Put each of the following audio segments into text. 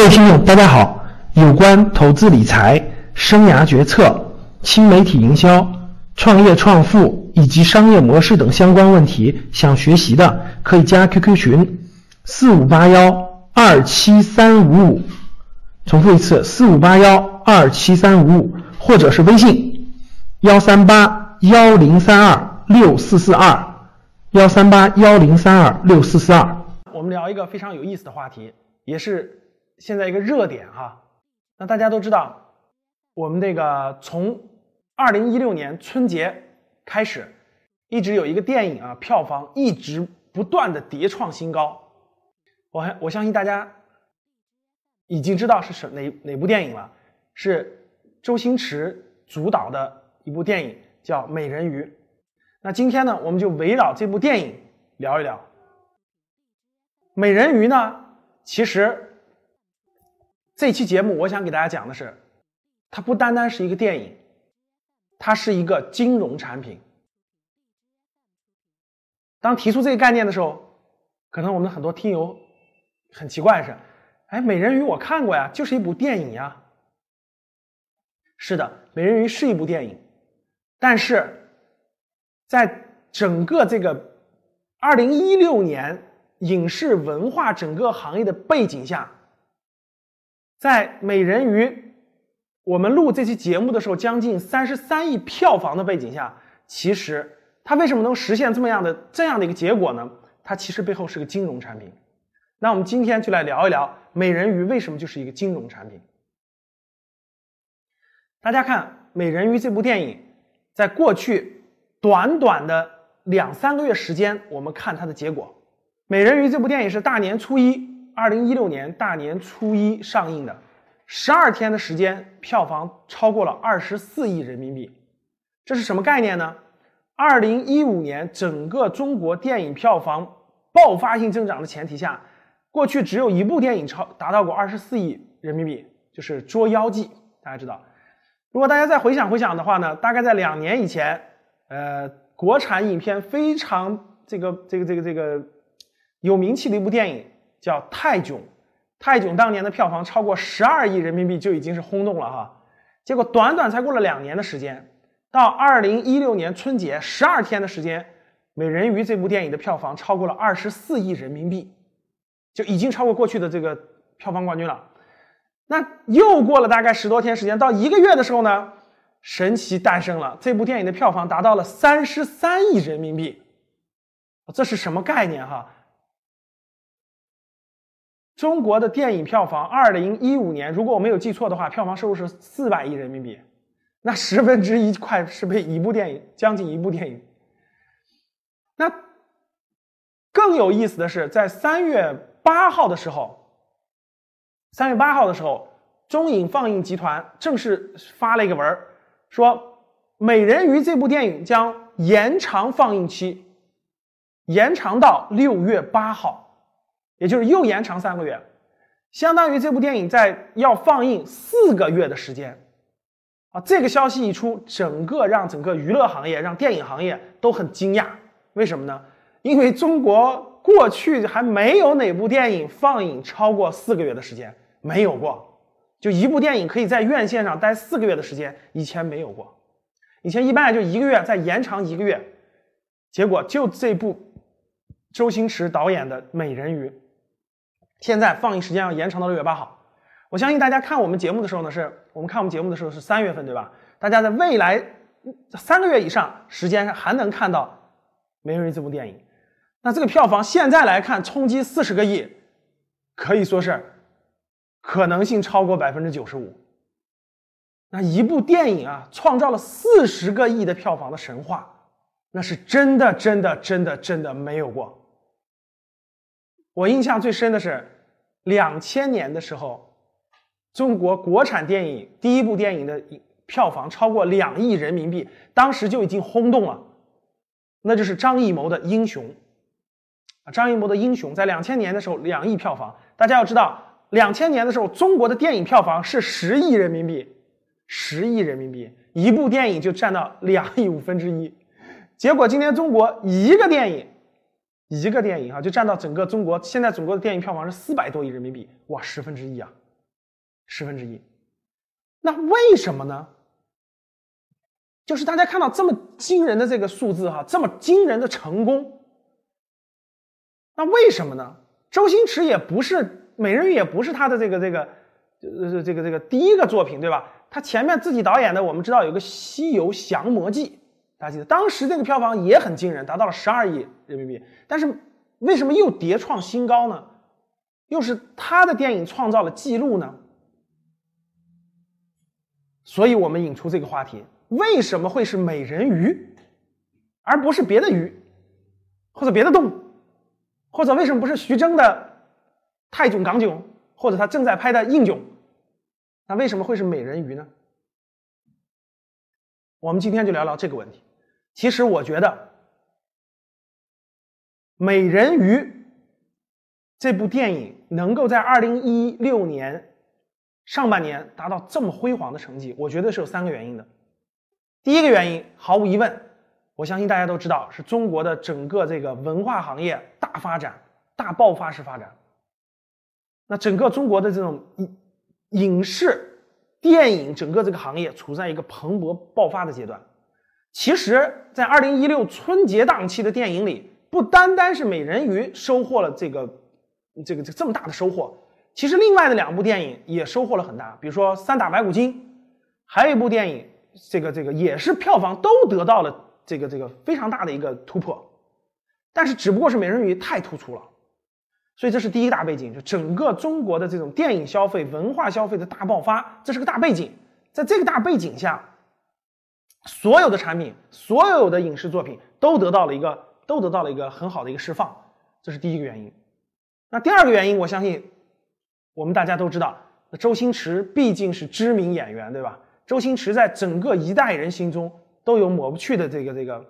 各位听众，大家好。有关投资理财、生涯决策、新媒体营销、创业创富以及商业模式等相关问题，想学习的可以加 QQ 群四五八幺二七三五五。重复一次，四五八幺二七三五五，或者是微信幺三八幺零三二六四四二幺三八幺零三二六四四二。我们聊一个非常有意思的话题，也是现在一个热点哈。那大家都知道，我们这个从二零一六年春节开始，一直有一个电影啊，票房一直不断的叠创新高。我还我相信大家已经知道是什哪哪部电影了，是周星驰主导的一部电影，叫《美人鱼》。那今天呢，我们就围绕这部电影聊一聊。《美人鱼》呢，其实。这期节目我想给大家讲的是，它不单单是一个电影，它是一个金融产品。当提出这个概念的时候，可能我们很多听友很奇怪是，哎，美人鱼我看过呀，就是一部电影呀。是的，美人鱼是一部电影，但是在整个这个二零一六年影视文化整个行业的背景下。在美人鱼，我们录这期节目的时候，将近三十三亿票房的背景下，其实它为什么能实现这么样的这样的一个结果呢？它其实背后是个金融产品。那我们今天就来聊一聊美人鱼为什么就是一个金融产品。大家看《美人鱼》这部电影，在过去短短的两三个月时间，我们看它的结果，《美人鱼》这部电影是大年初一。二零一六年大年初一上映的，十二天的时间，票房超过了二十四亿人民币，这是什么概念呢？二零一五年整个中国电影票房爆发性增长的前提下，过去只有一部电影超达到过二十四亿人民币，就是《捉妖记》，大家知道。如果大家再回想回想的话呢，大概在两年以前，呃，国产影片非常这个这个这个这个有名气的一部电影。叫泰囧，泰囧当年的票房超过十二亿人民币就已经是轰动了哈，结果短短才过了两年的时间，到二零一六年春节十二天的时间，《美人鱼》这部电影的票房超过了二十四亿人民币，就已经超过过去的这个票房冠军了。那又过了大概十多天时间，到一个月的时候呢，神奇诞生了，这部电影的票房达到了三十三亿人民币，这是什么概念哈？中国的电影票房，二零一五年，如果我没有记错的话，票房收入是四百亿人民币，那十分之一块是被一部电影，将近一部电影。那更有意思的是，在三月八号的时候，三月八号的时候，中影放映集团正式发了一个文说《美人鱼》这部电影将延长放映期，延长到六月八号。也就是又延长三个月，相当于这部电影在要放映四个月的时间，啊，这个消息一出，整个让整个娱乐行业、让电影行业都很惊讶。为什么呢？因为中国过去还没有哪部电影放映超过四个月的时间，没有过，就一部电影可以在院线上待四个月的时间，以前没有过，以前一般也就一个月，再延长一个月。结果就这部周星驰导演的《美人鱼》。现在放映时间要延长到六月八号，我相信大家看我们节目的时候呢，是我们看我们节目的时候是三月份，对吧？大家在未来三个月以上时间还能看到《美人鱼》这部电影，那这个票房现在来看冲击四十个亿，可以说是可能性超过百分之九十五。那一部电影啊，创造了四十个亿的票房的神话，那是真的，真的，真的，真的没有过。我印象最深的是，两千年的时候，中国国产电影第一部电影的票房超过两亿人民币，当时就已经轰动了。那就是张艺谋的《英雄》啊，张艺谋的《英雄》在两千年的时候两亿票房。大家要知道，两千年的时候中国的电影票房是十亿人民币，十亿人民币一部电影就占到两亿五分之一。结果今天中国一个电影。一个电影啊，就占到整个中国现在总共的电影票房是四百多亿人民币，哇，十分之一啊，十分之一。那为什么呢？就是大家看到这么惊人的这个数字哈，这么惊人的成功，那为什么呢？周星驰也不是《美人鱼》，也不是他的这个这个呃这个这个第一个作品，对吧？他前面自己导演的，我们知道有个《西游降魔记》，大家记得当时这个票房也很惊人，达到了十二亿人民币。但是为什么又叠创新高呢？又是他的电影创造了记录呢？所以我们引出这个话题。为什么会是美人鱼，而不是别的鱼，或者别的动物，或者为什么不是徐峥的泰囧、港囧，或者他正在拍的硬囧？那为什么会是美人鱼呢？我们今天就聊聊这个问题。其实我觉得，《美人鱼》这部电影能够在二零一六年上半年达到这么辉煌的成绩，我觉得是有三个原因的。第一个原因，毫无疑问，我相信大家都知道，是中国的整个这个文化行业大发展、大爆发式发展。那整个中国的这种影影视、电影整个这个行业处在一个蓬勃爆发的阶段。其实，在二零一六春节档期的电影里，不单单是《美人鱼》收获了这个这个这这么大的收获，其实另外的两部电影也收获了很大，比如说《三打白骨精》，还有一部电影。这个这个也是票房都得到了这个这个非常大的一个突破，但是只不过是美人鱼太突出了，所以这是第一个大背景，就整个中国的这种电影消费、文化消费的大爆发，这是个大背景。在这个大背景下，所有的产品、所有的影视作品都得到了一个都得到了一个很好的一个释放，这是第一个原因。那第二个原因，我相信我们大家都知道，周星驰毕竟是知名演员，对吧？周星驰在整个一代人心中都有抹不去的这个这个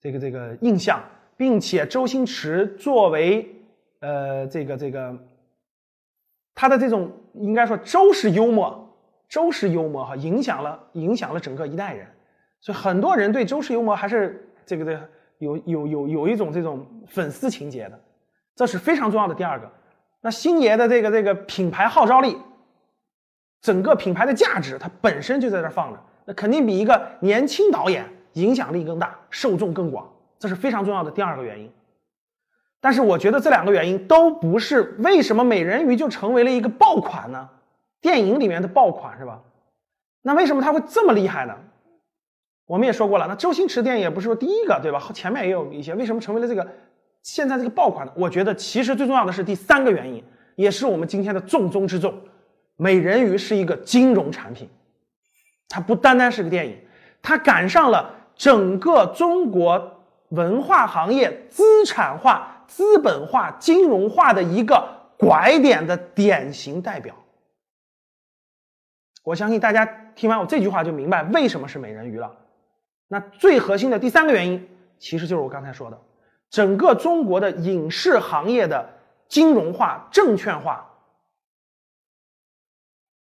这个这个印象，并且周星驰作为呃这个这个他的这种应该说周氏幽默，周氏幽默哈影响了影响了整个一代人，所以很多人对周氏幽默还是这个的有有有有一种这种粉丝情节的，这是非常重要的第二个。那星爷的这个这个品牌号召力。整个品牌的价值，它本身就在这放着，那肯定比一个年轻导演影响力更大，受众更广，这是非常重要的第二个原因。但是我觉得这两个原因都不是为什么美人鱼就成为了一个爆款呢？电影里面的爆款是吧？那为什么它会这么厉害呢？我们也说过了，那周星驰电影也不是说第一个对吧？前面也有一些，为什么成为了这个现在这个爆款呢？我觉得其实最重要的是第三个原因，也是我们今天的重中之重。美人鱼是一个金融产品，它不单单是个电影，它赶上了整个中国文化行业资产化、资本化、金融化的一个拐点的典型代表。我相信大家听完我这句话就明白为什么是美人鱼了。那最核心的第三个原因，其实就是我刚才说的，整个中国的影视行业的金融化、证券化。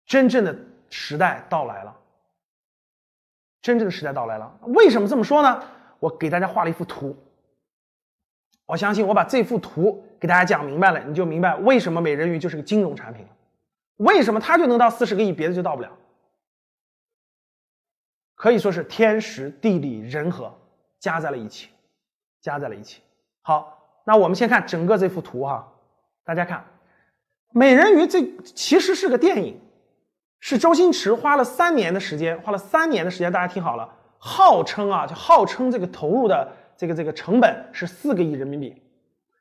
真正的时代到来了，真正的时代到来了。为什么这么说呢？我给大家画了一幅图。我相信我把这幅图给大家讲明白了，你就明白为什么美人鱼就是个金融产品了。为什么它就能到四十个亿，别的就到不了？可以说是天时地利人和加在了一起，加在了一起。好，那我们先看整个这幅图哈，大家看，美人鱼这其实是个电影。是周星驰花了三年的时间，花了三年的时间，大家听好了，号称啊，就号称这个投入的这个这个成本是四个亿人民币。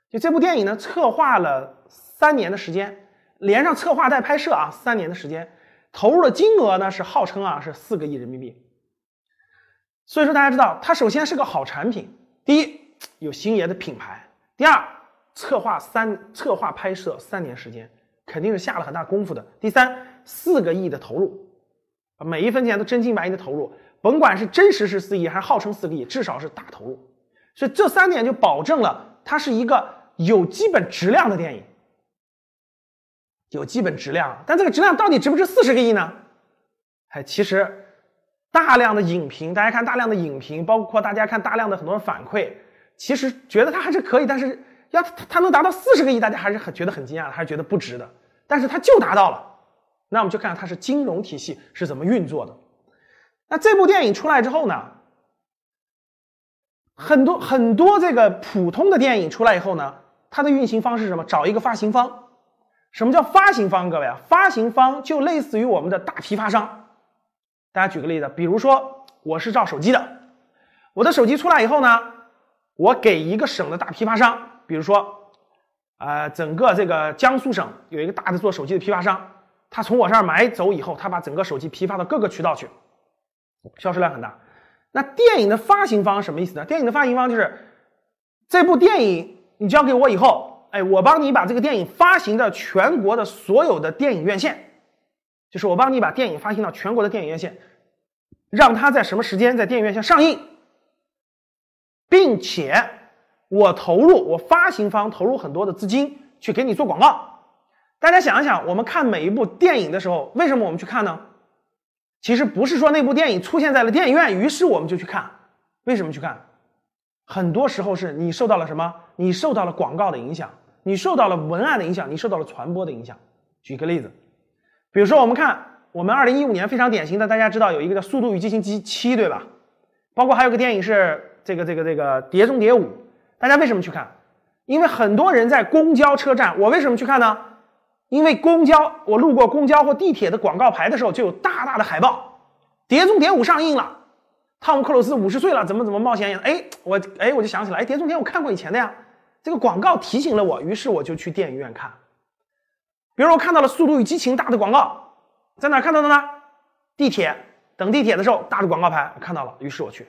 就这部电影呢，策划了三年的时间，连上策划带拍摄啊，三年的时间，投入的金额呢是号称啊是四个亿人民币。所以说大家知道，它首先是个好产品，第一有星爷的品牌，第二策划三策划拍摄三年时间，肯定是下了很大功夫的，第三。四个亿的投入，每一分钱都真金白银的投入，甭管是真实是四亿还是号称四个亿，至少是大投入。所以这三点就保证了它是一个有基本质量的电影，有基本质量。但这个质量到底值不值四十个亿呢？哎，其实大量的影评，大家看大量的影评，包括大家看大量的很多人反馈，其实觉得它还是可以，但是要它它能达到四十个亿，大家还是很觉得很惊讶，还是觉得不值的。但是它就达到了。那我们就看它是金融体系是怎么运作的。那这部电影出来之后呢，很多很多这个普通的电影出来以后呢，它的运行方式是什么？找一个发行方。什么叫发行方？各位啊，发行方就类似于我们的大批发商。大家举个例子，比如说我是造手机的，我的手机出来以后呢，我给一个省的大批发商，比如说，呃，整个这个江苏省有一个大的做手机的批发商，他从我这儿买走以后，他把整个手机批发到各个渠道去，销售量很大。那电影的发行方什么意思呢？电影的发行方就是这部电影你交给我以后，哎，我帮你把这个电影发行到全国的所有的电影院线。就是我帮你把电影发行到全国的电影院线，让它在什么时间在电影院线上映，并且我投入我发行方投入很多的资金去给你做广告。大家想一想，我们看每一部电影的时候，为什么我们去看呢？其实不是说那部电影出现在了电影院，于是我们就去看。为什么去看？很多时候是你受到了什么？你受到了广告的影响，你受到了文案的影响，你受到了传播的影响。举个例子。比如说，我们看我们二零一五年非常典型的，大家知道有一个叫《速度与激情七七》，对吧？包括还有个电影是这个这个这个《碟中谍五》，大家为什么去看？因为很多人在公交车站，我为什么去看呢？因为公交，我路过公交或地铁的广告牌的时候，就有大大的海报，《碟中谍五》上映了，汤姆克鲁斯五十岁了，怎么怎么冒险？哎，我哎我就想起来，哎，《碟中谍》我看过以前的呀，这个广告提醒了我，于是我就去电影院看。比如我看到了《速度与激情》大的广告，在哪看到的呢？地铁等地铁的时候，大的广告牌我看到了，于是我去。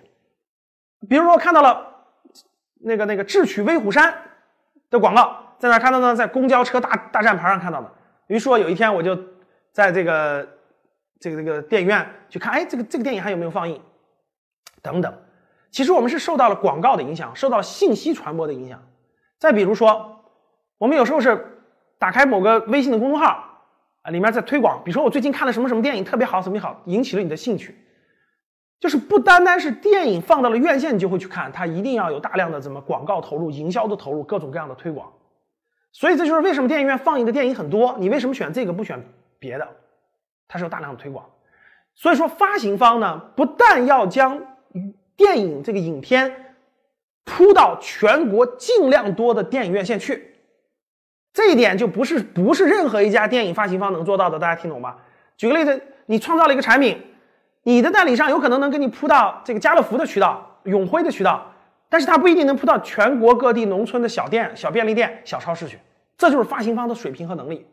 比如说我看到了那个那个智取威虎山的广告，在哪看到的呢？在公交车大大站牌上看到的。于是我有一天我就在这个这个这个电影院去看，哎，这个这个电影还有没有放映？等等。其实我们是受到了广告的影响，受到信息传播的影响。再比如说，我们有时候是。打开某个微信的公众号啊，里面在推广，比如说我最近看了什么什么电影特别好，怎么好，引起了你的兴趣。就是不单单是电影放到了院线你就会去看，它一定要有大量的怎么广告投入、营销的投入、各种各样的推广。所以这就是为什么电影院放映的电影很多，你为什么选这个不选别的？它是有大量的推广。所以说发行方呢，不但要将电影这个影片铺到全国尽量多的电影院线去。这一点就不是不是任何一家电影发行方能做到的，大家听懂吧？举个例子，你创造了一个产品，你的代理商有可能能给你铺到这个家乐福的渠道、永辉的渠道，但是他不一定能铺到全国各地农村的小店、小便利店、小超市去。这就是发行方的水平和能力，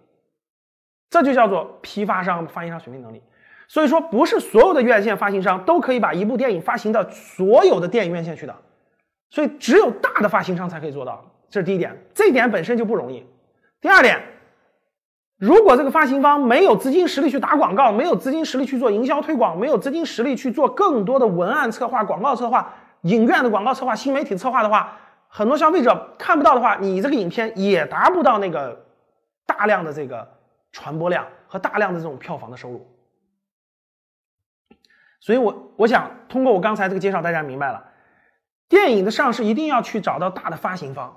这就叫做批发商、发行商水平能力。所以说，不是所有的院线发行商都可以把一部电影发行到所有的电影院线去的，所以只有大的发行商才可以做到。这是第一点，这一点本身就不容易。第二点，如果这个发行方没有资金实力去打广告，没有资金实力去做营销推广，没有资金实力去做更多的文案策划、广告策划、影院的广告策划、新媒体策划的话，很多消费者看不到的话，你这个影片也达不到那个大量的这个传播量和大量的这种票房的收入。所以，我我想通过我刚才这个介绍，大家明白了，电影的上市一定要去找到大的发行方。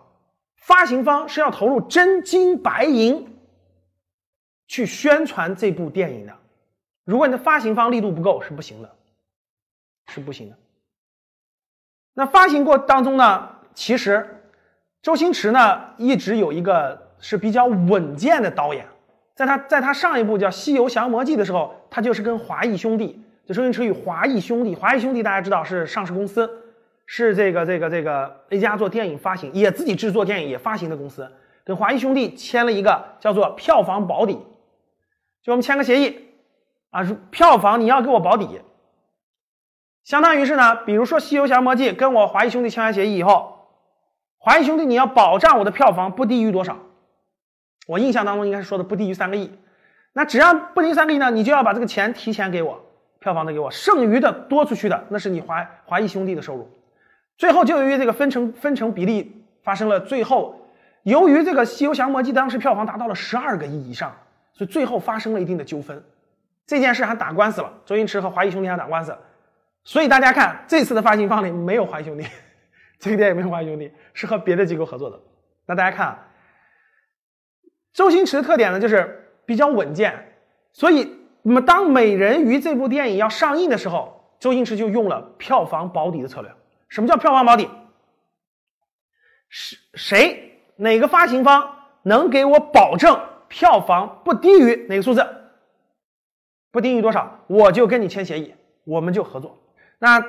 发行方是要投入真金白银去宣传这部电影的，如果你的发行方力度不够，是不行的，是不行的。那发行过当中呢，其实周星驰呢一直有一个是比较稳健的导演，在他在他上一部叫《西游降魔记》的时候，他就是跟华谊兄弟，就周星驰与华谊兄弟，华谊兄弟大家知道是上市公司。是这个这个这个 A 家做电影发行，也自己制作电影也发行的公司，跟华谊兄弟签了一个叫做票房保底，就我们签个协议啊，票房你要给我保底，相当于是呢，比如说《西游降魔记》跟我华谊兄弟签完协议以后，华谊兄弟你要保障我的票房不低于多少？我印象当中应该是说的不低于三个亿，那只要不低于三个亿呢，你就要把这个钱提前给我，票房的给我，剩余的多出去的那是你华华谊兄弟的收入。最后就由于这个分成分成比例发生了，最后由于这个《西游降魔记》当时票房达到了十二个亿以上，所以最后发生了一定的纠纷。这件事还打官司了，周星驰和华谊兄弟还打官司。所以大家看这次的发行方里没有华谊兄弟，这个电影没有华谊兄弟，是和别的机构合作的。那大家看，周星驰的特点呢就是比较稳健，所以，那么当《美人鱼》这部电影要上映的时候，周星驰就用了票房保底的策略。什么叫票房保底？是谁哪个发行方能给我保证票房不低于哪个数字？不低于多少，我就跟你签协议，我们就合作。那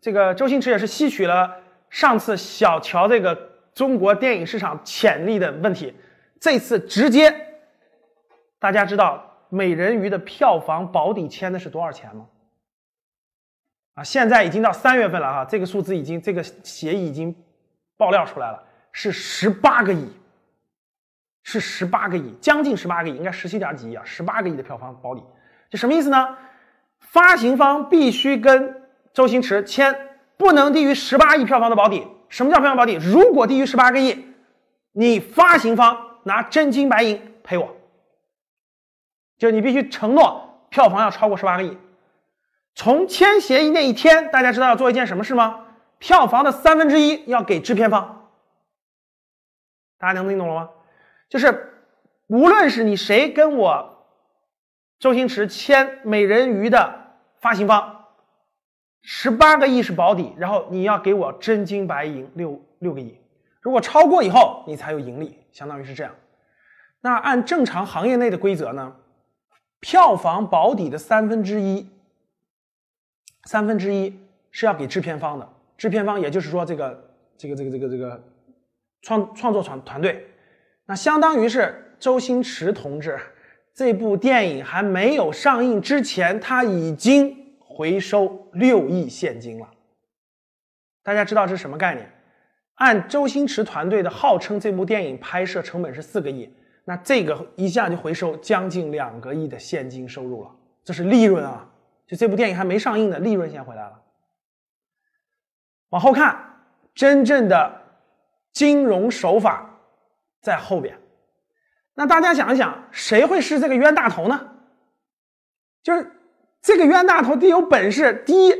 这个周星驰也是吸取了上次小瞧这个中国电影市场潜力的问题，这次直接，大家知道《美人鱼》的票房保底签的是多少钱吗？啊，现在已经到三月份了哈，这个数字已经这个协议已经爆料出来了，是十八个亿，是十八个亿，将近十八个亿，应该十七点几亿啊，十八个亿的票房保底。这什么意思呢？发行方必须跟周星驰签不能低于十八亿票房的保底。什么叫票房保底？如果低于十八个亿，你发行方拿真金白银赔我。就你必须承诺票房要超过十八个亿。从签协议那一天，大家知道要做一件什么事吗？票房的三分之一要给制片方。大家能听懂了吗？就是无论是你谁跟我。周星驰签《美人鱼》的发行方，十八个亿是保底，然后你要给我真金白银六六个亿，如果超过以后你才有盈利，相当于是这样。那按正常行业内的规则呢，票房保底的三分之一，三分之一是要给制片方的，制片方也就是说这个这个这个这个这个创创作团团队，那相当于是周星驰同志。这部电影还没有上映之前，他已经回收六亿现金了。大家知道这是什么概念？按周星驰团队的号称，这部电影拍摄成本是四个亿，那这个一下就回收将近两个亿的现金收入了，这是利润啊！就这部电影还没上映的利润先回来了。往后看，真正的金融手法在后边。那大家想一想，谁会是这个冤大头呢？就是这个冤大头得有本事，第一，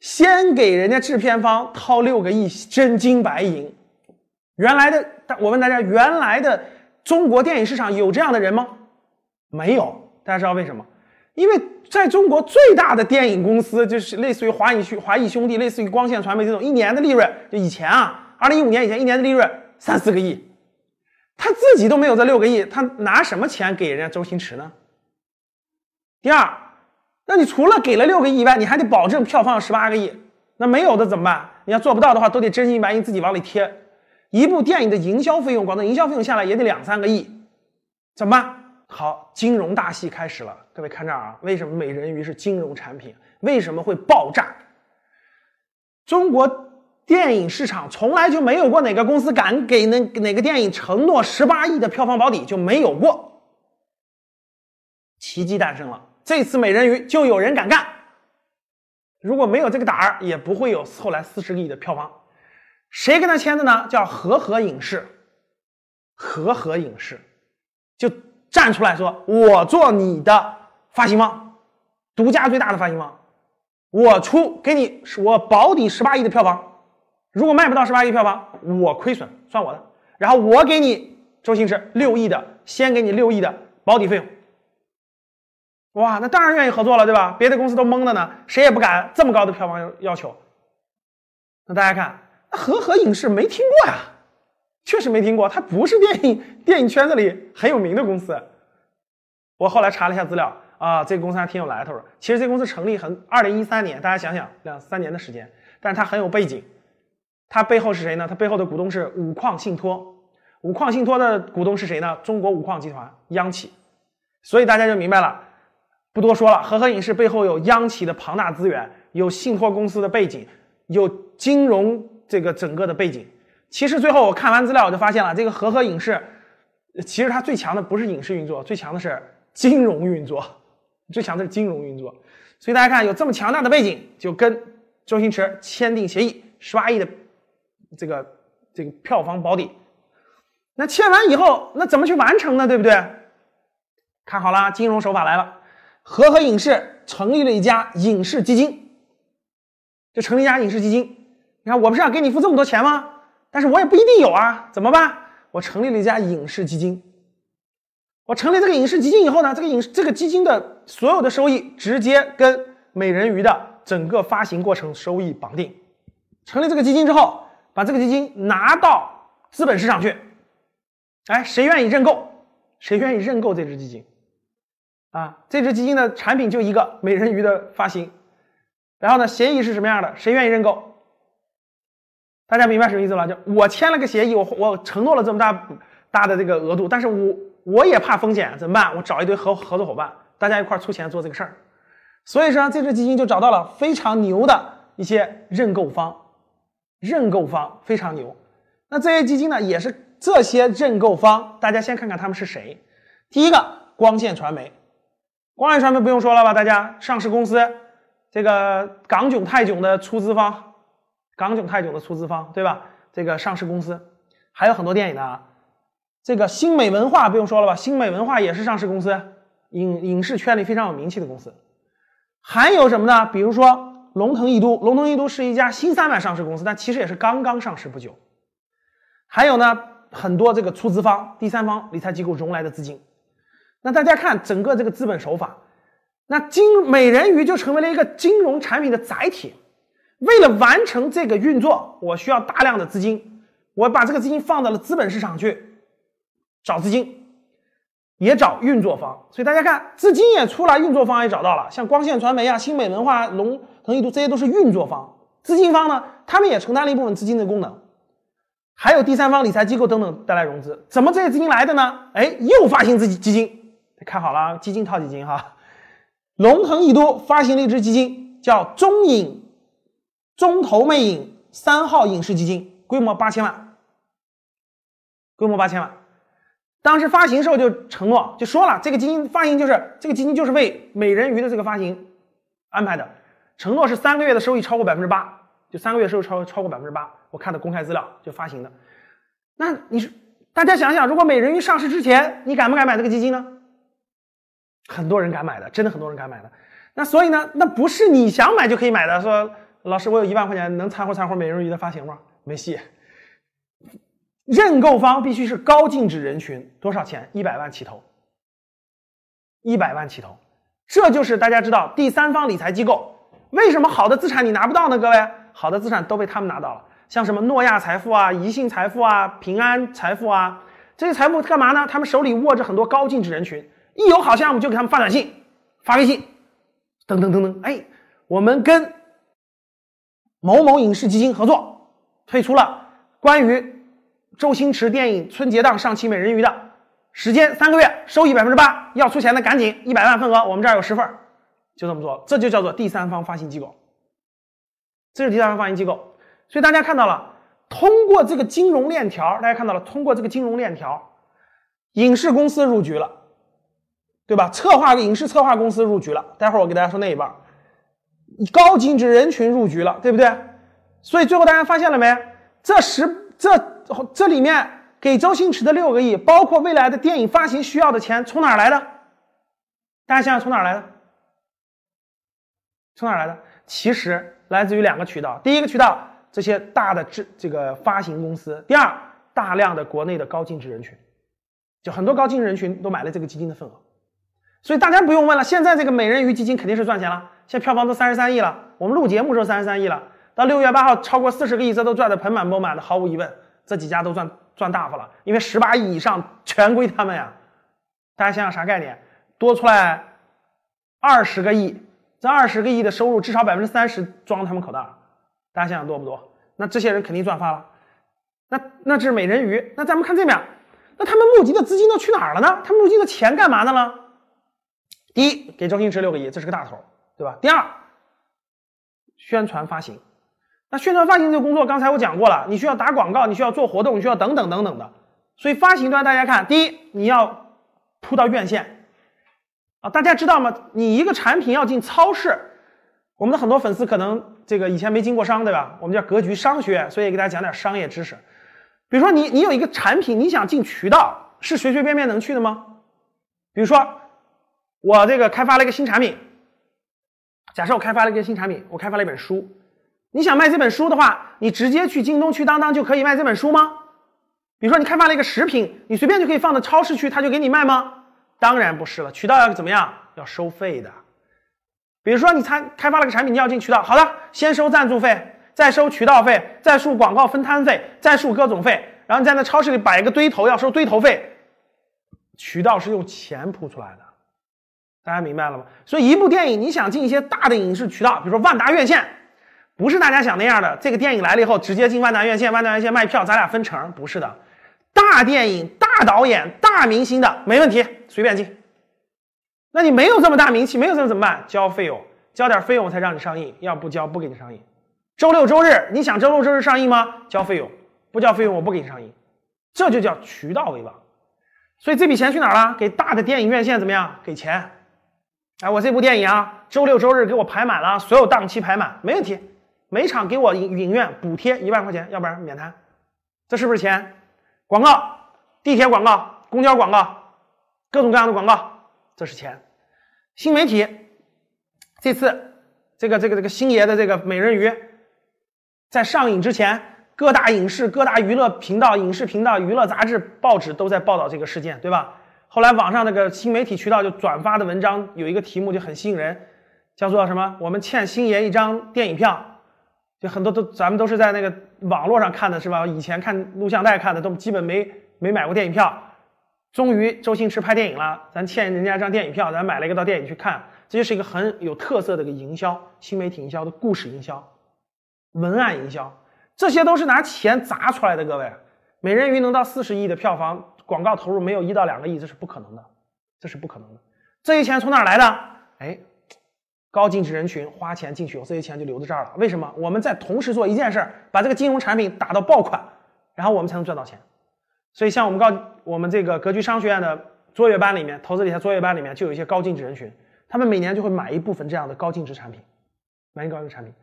先给人家制片方掏六个亿真金白银。原来的，我问大家，原来的中国电影市场有这样的人吗？没有。大家知道为什么？因为在中国最大的电影公司，就是类似于华谊兄华谊兄弟，类似于光线传媒这种，一年的利润，就以前啊，二零一五年以前一年的利润三四个亿。他自己都没有这六个亿，他拿什么钱给人家周星驰呢？第二，那你除了给了六个亿以外，你还得保证票房十八个亿，那没有的怎么办？你要做不到的话，都得真金白银自己往里贴。一部电影的营销费用，光那营销费用下来也得两三个亿，怎么办？好，金融大戏开始了。各位看这儿啊，为什么美人鱼是金融产品？为什么会爆炸？中国。电影市场从来就没有过哪个公司敢给那哪个电影承诺十八亿的票房保底，就没有过。奇迹诞生了，这次美人鱼就有人敢干。如果没有这个胆儿，也不会有后来四十个亿的票房。谁跟他签的呢？叫和合影视。和合影视就站出来说：“我做你的发行方，独家最大的发行方，我出给你，我保底十八亿的票房。”如果卖不到十八亿票房，我亏损算我的。然后我给你周星驰六亿的，先给你六亿的保底费用。哇，那当然愿意合作了，对吧？别的公司都懵的呢，谁也不敢这么高的票房要求。那大家看，那和合影视没听过呀，确实没听过，它不是电影电影圈子里很有名的公司。我后来查了一下资料啊，这个公司还挺有来头的。其实这公司成立很二零一三年，大家想想两三年的时间，但是它很有背景。它背后是谁呢？它背后的股东是五矿信托，五矿信托的股东是谁呢？中国五矿集团，央企。所以大家就明白了，不多说了。和合影视背后有央企的庞大资源，有信托公司的背景，有金融这个整个的背景。其实最后我看完资料，我就发现了，这个和合影视其实它最强的不是影视运作，最强的是金融运作，最强的是金融运作。所以大家看，有这么强大的背景，就跟周星驰签订协议，十八亿的。这个这个票房保底，那签完以后，那怎么去完成呢？对不对？看好了，金融手法来了。和合影视成立了一家影视基金，就成立一家影视基金。你看，我不是要给你付这么多钱吗？但是我也不一定有啊，怎么办？我成立了一家影视基金。我成立这个影视基金以后呢，这个影这个基金的所有的收益直接跟美人鱼的整个发行过程收益绑定。成立这个基金之后，把这个基金拿到资本市场去，哎，谁愿意认购？谁愿意认购这只基金？啊，这只基金的产品就一个美人鱼的发行，然后呢，协议是什么样的？谁愿意认购？大家明白什么意思了？就我签了个协议，我我承诺了这么大大的这个额度，但是我我也怕风险，怎么办？我找一堆合合作伙伴，大家一块出钱做这个事儿。所以说，这只基金就找到了非常牛的一些认购方。认购方非常牛，那这些基金呢，也是这些认购方。大家先看看他们是谁。第一个，光线传媒，光线传媒不用说了吧？大家上市公司，这个港囧泰囧的出资方，港囧泰囧的出资方，对吧？这个上市公司还有很多电影呢。这个新美文化不用说了吧？新美文化也是上市公司，影影视圈里非常有名气的公司。还有什么呢？比如说。龙腾逸都，龙腾逸都是一家新三板上市公司，但其实也是刚刚上市不久。还有呢，很多这个出资方、第三方理财机构融来的资金。那大家看整个这个资本手法，那金美人鱼就成为了一个金融产品的载体。为了完成这个运作，我需要大量的资金，我把这个资金放到了资本市场去找资金。也找运作方，所以大家看，资金也出来，运作方也找到了，像光线传媒啊、新美文化、龙腾易都，这些都是运作方。资金方呢，他们也承担了一部分资金的功能，还有第三方理财机构等等带来融资。怎么这些资金来的呢？哎，又发行资基金，看好了，基金套基金哈。龙腾易都发行了一支基金，叫中影中投魅影三号影视基金，规模八千万，规模八千万。当时发行时候就承诺，就说了这个基金发行就是这个基金就是为美人鱼的这个发行安排的，承诺是三个月的收益超过百分之八，就三个月收益超超过百分之八。我看的公开资料就发行的。那你是大家想想，如果美人鱼上市之前，你敢不敢买这个基金呢？很多人敢买的，真的很多人敢买的。那所以呢，那不是你想买就可以买的。说老师，我有一万块钱，能掺和掺和美人鱼的发行吗？没戏。认购方必须是高净值人群，多少钱？一百万起投，一百万起投，这就是大家知道第三方理财机构为什么好的资产你拿不到呢？各位，好的资产都被他们拿到了，像什么诺亚财富啊、宜信财富啊、平安财富啊，这些财富干嘛呢？他们手里握着很多高净值人群，一有好项目就给他们发短信、发微信，等等等等。哎，我们跟某某影视基金合作，推出了关于。周星驰电影春节档上期美人鱼的时间三个月，收益百分之八，要出钱的赶紧一百万份额，我们这儿有十份，就这么做，这就叫做第三方发行机构。这是第三方发行机构，所以大家看到了，通过这个金融链条，大家看到了，通过这个金融链条，影视公司入局了，对吧？策划影视策划公司入局了，待会儿我给大家说那一半，高净值人群入局了，对不对？所以最后大家发现了没？这十这。这里面给周星驰的六个亿，包括未来的电影发行需要的钱，从哪来的？大家想想从哪来的？从哪来的？其实来自于两个渠道。第一个渠道，这些大的这这个发行公司；第二，大量的国内的高净值人群，就很多高净值人群都买了这个基金的份额。所以大家不用问了，现在这个美人鱼基金肯定是赚钱了。现在票房都三十三亿了，我们录节目时候三十三亿了，到六月八号超过四十个亿，这都赚得盆满钵满的，毫无疑问。这几家都赚赚大发了，因为十八亿以上全归他们呀。大家想想啥概念？多出来二十个亿，这二十个亿的收入至少百分之三十装他们口袋。大家想想多不多？那这些人肯定赚发了。那那这是美人鱼。那咱们看这边，那他们募集的资金都去哪儿了呢？他募集的钱干嘛的呢？第一，给周星驰六个亿，这是个大头，对吧？第二，宣传发行。那宣传发行这个工作，刚才我讲过了，你需要打广告，你需要做活动，你需要等等等等的。所以发行端大家看，第一你要铺到院线啊，大家知道吗？你一个产品要进超市，我们的很多粉丝可能这个以前没经过商，对吧？我们叫格局商学，所以给大家讲点商业知识。比如说你你有一个产品，你想进渠道，是随随便便能去的吗？比如说我这个开发了一个新产品，假设我开发了一个新产品，我开发了一本书。你想卖这本书的话，你直接去京东、去当当就可以卖这本书吗？比如说你开发了一个食品，你随便就可以放到超市去，他就给你卖吗？当然不是了，渠道要怎么样？要收费的。比如说你参开发了个产品，你要进渠道，好的，先收赞助费，再收渠道费，再收广告分摊费，再收各种费，然后你在那超市里摆一个堆头，要收堆头费。渠道是用钱铺出来的，大家明白了吗？所以一部电影你想进一些大的影视渠道，比如说万达院线，不是大家想那样的。这个电影来了以后，直接进万达院线，万达院线卖票，咱俩分成，不是的。大电影、大导演、大明星的没问题，随便进。那你没有这么大名气，没有这么怎么办？交费用，交点费用才让你上映，要不交不给你上映。周六周日，你想周六周日上映吗？交费用，不交费用我不给你上映。这就叫渠道为王。所以这笔钱去哪儿了？给大的电影院线怎么样？给钱。哎，我这部电影啊，周六周日给我排满了，所有档期排满，没问题。每场给我影影院补贴一万块钱，要不然免谈。这是不是钱？广告，地铁广告，公交广告，各种各样的广告，这是钱。新媒体，这次这个这个这个星爷的这个美人鱼，在上映之前。各大影视、各大娱乐频道、影视频道、娱乐杂志、报纸都在报道这个事件，对吧？后来网上那个新媒体渠道就转发的文章有一个题目就很吸引人，叫做什么？我们欠星爷一张电影票。就很多都咱们都是在那个网络上看的，是吧？以前看录像带看的都基本没没买过电影票。终于周星驰拍电影了，咱欠人家一张电影票，咱买了一个到电影去看。这就是一个很有特色的一个营销，新媒体营销的故事营销，文案营销。这些都是拿钱砸出来的，各位，美人鱼能到四十亿的票房，广告投入没有一到两个亿，这是不可能的，这是不可能的。这些钱从哪儿来的？哎，高净值人群花钱进去，这些钱就留在这儿了。为什么？我们在同时做一件事儿，把这个金融产品打到爆款，然后我们才能赚到钱。所以，像我们高我们这个格局商学院的卓越班里面，投资理财卓越班里面就有一些高净值人群，他们每年就会买一部分这样的高净值产品，买一高净值产品。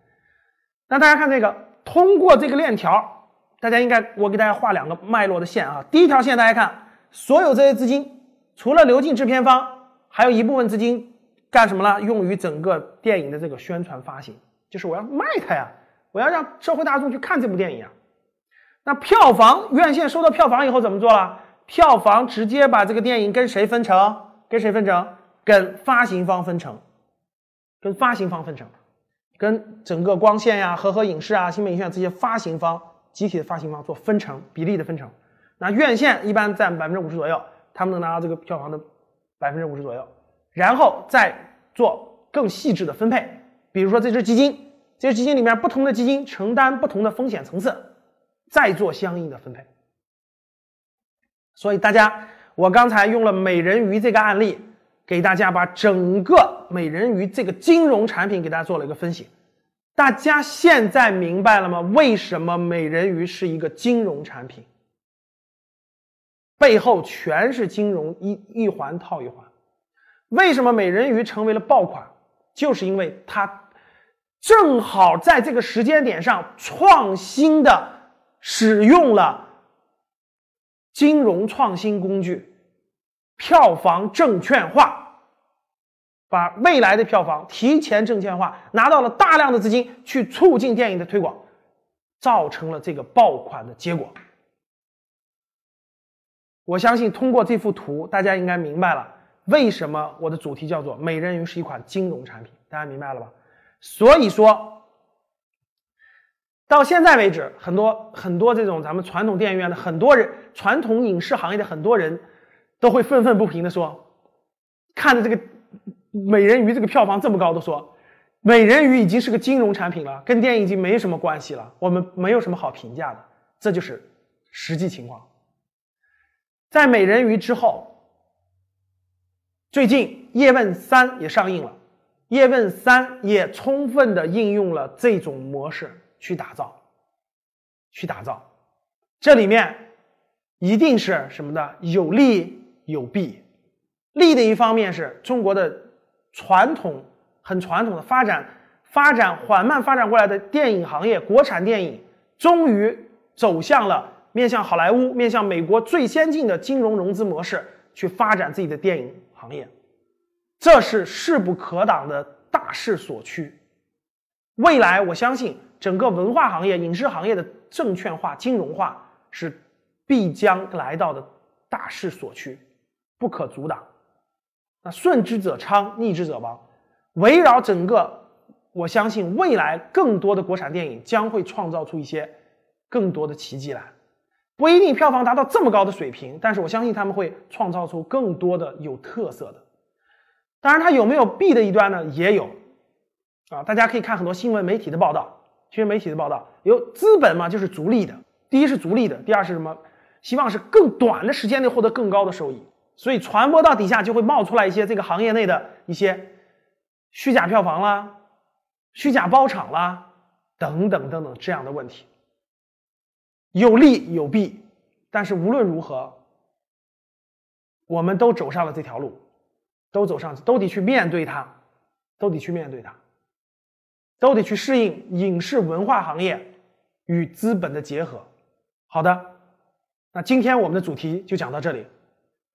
那大家看这个。通过这个链条，大家应该我给大家画两个脉络的线啊。第一条线，大家看，所有这些资金除了流进制片方，还有一部分资金干什么了？用于整个电影的这个宣传发行，就是我要卖它呀，我要让社会大众去看这部电影啊。那票房院线收到票房以后怎么做了？票房直接把这个电影跟谁分成？跟谁分成？跟发行方分成，跟发行方分成。跟整个光线呀、和合影视啊、新美影院这些发行方集体的发行方做分成比例的分成，那院线一般占百分之五十左右，他们能拿到这个票房的百分之五十左右，然后再做更细致的分配，比如说这支基金，这支基金里面不同的基金承担不同的风险层次，再做相应的分配。所以大家，我刚才用了美人鱼这个案例。给大家把整个美人鱼这个金融产品给大家做了一个分析，大家现在明白了吗？为什么美人鱼是一个金融产品？背后全是金融一一环套一环。为什么美人鱼成为了爆款？就是因为它正好在这个时间点上创新的使用了金融创新工具。票房证券化，把未来的票房提前证券化，拿到了大量的资金去促进电影的推广，造成了这个爆款的结果。我相信通过这幅图，大家应该明白了为什么我的主题叫做“美人鱼”是一款金融产品，大家明白了吧？所以说，到现在为止，很多很多这种咱们传统电影院的很多人，传统影视行业的很多人。都会愤愤不平的说：“看着这个美人鱼这个票房这么高，都说美人鱼已经是个金融产品了，跟电影已经没什么关系了，我们没有什么好评价的。”这就是实际情况。在美人鱼之后，最近叶问三也上映了，叶问三也充分的应用了这种模式去打造，去打造，这里面一定是什么的有利。有弊，利的一方面是中国的传统很传统的发展，发展缓慢发展过来的电影行业，国产电影终于走向了面向好莱坞、面向美国最先进的金融融资模式去发展自己的电影行业，这是势不可挡的大势所趋。未来我相信整个文化行业、影视行业的证券化、金融化是必将来到的大势所趋。不可阻挡，那顺之者昌，逆之者亡。围绕整个，我相信未来更多的国产电影将会创造出一些更多的奇迹来。不一定票房达到这么高的水平，但是我相信他们会创造出更多的有特色的。当然，它有没有弊的一端呢？也有啊，大家可以看很多新闻媒体的报道，新闻媒体的报道有资本嘛，就是逐利的。第一是逐利的，第二是什么？希望是更短的时间内获得更高的收益，所以传播到底下就会冒出来一些这个行业内的一些虚假票房啦、虚假包场啦等等等等这样的问题。有利有弊，但是无论如何，我们都走上了这条路，都走上，都得去面对它，都得去面对它，都得去适应影视文化行业与资本的结合。好的，那今天我们的主题就讲到这里。